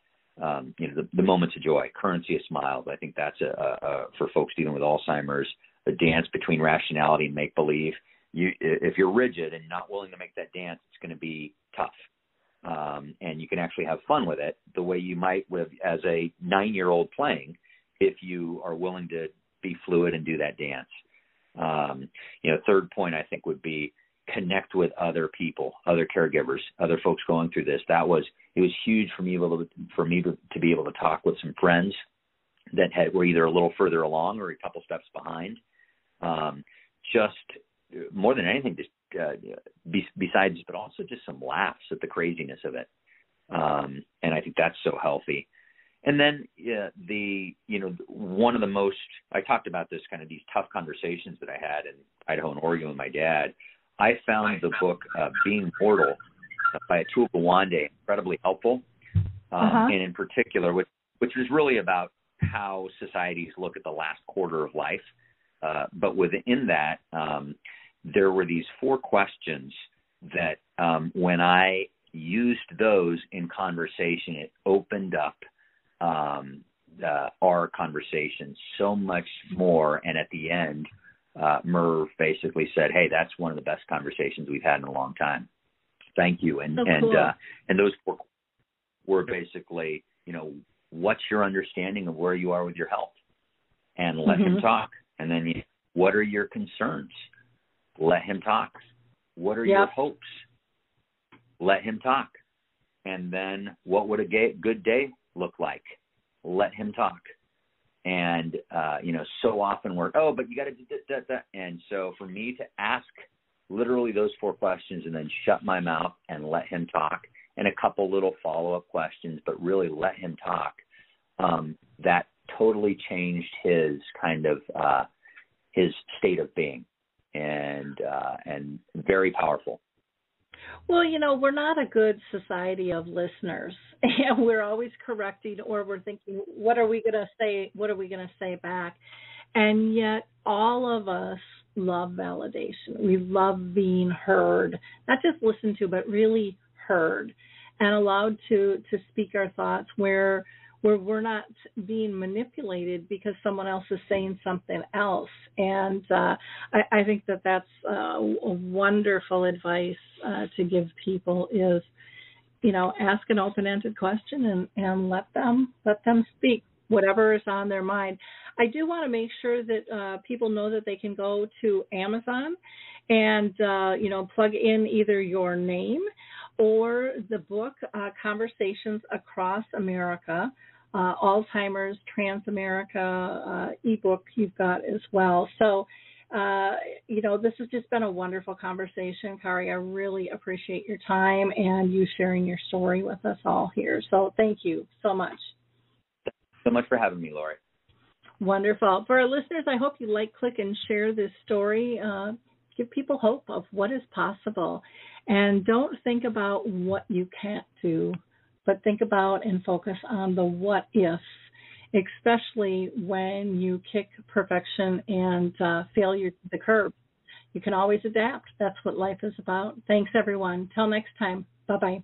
um, you know, the, the moments of joy, currency of smiles. I think that's a, a, a for folks dealing with Alzheimer's, a dance between rationality and make believe. You, if you're rigid and not willing to make that dance, it's going to be tough. Um, and you can actually have fun with it the way you might with as a nine-year-old playing, if you are willing to be fluid and do that dance. Um, you know, third point I think would be connect with other people, other caregivers, other folks going through this. That was it was huge for me able to, for me to, to be able to talk with some friends that had were either a little further along or a couple steps behind. Um, just more than anything, just uh, be, besides, but also just some laughs at the craziness of it. Um, and I think that's so healthy. And then uh, the you know one of the most I talked about this kind of these tough conversations that I had in Idaho and Oregon with my dad. I found the book uh, Being Mortal by Atul Gawande incredibly helpful, um, uh-huh. and in particular, which which is really about how societies look at the last quarter of life. Uh, but within that, um, there were these four questions that um, when I used those in conversation, it opened up um, uh, our conversation so much more. And at the end, uh, Merv basically said, "Hey, that's one of the best conversations we've had in a long time. Thank you." And so and cool. uh, and those were, were basically, you know, what's your understanding of where you are with your health, and let mm-hmm. him talk. And then, you, what are your concerns? Let him talk. What are yep. your hopes? Let him talk. And then, what would a gay, good day look like? Let him talk and uh, you know, so often we're oh, but you got to do that, that, and so for me to ask literally those four questions and then shut my mouth and let him talk, and a couple little follow up questions, but really let him talk. Um, that totally changed his kind of uh, his state of being, and uh, and very powerful. Well, you know, we're not a good society of listeners, and we're always correcting, or we're thinking, what are we going to say? What are we going to say back? And yet, all of us love validation. We love being heard, not just listened to, but really heard and allowed to to speak our thoughts where where we're not being manipulated because someone else is saying something else. And uh, I, I, think that that's uh, wonderful advice uh, to give people is, you know, ask an open-ended question and, and let them let them speak whatever is on their mind. I do want to make sure that uh, people know that they can go to Amazon and uh, you know plug in either your name or the book uh, Conversations Across America uh, Alzheimer's Transamerica uh, ebook you've got as well. So uh, you know, this has just been a wonderful conversation, Kari. I really appreciate your time and you sharing your story with us all here. So thank you so much. So much for having me, Lori. Wonderful. For our listeners, I hope you like, click, and share this story. Uh, give people hope of what is possible. And don't think about what you can't do, but think about and focus on the what if especially when you kick perfection and uh, failure to the curb. You can always adapt. That's what life is about. Thanks, everyone. Till next time. Bye bye.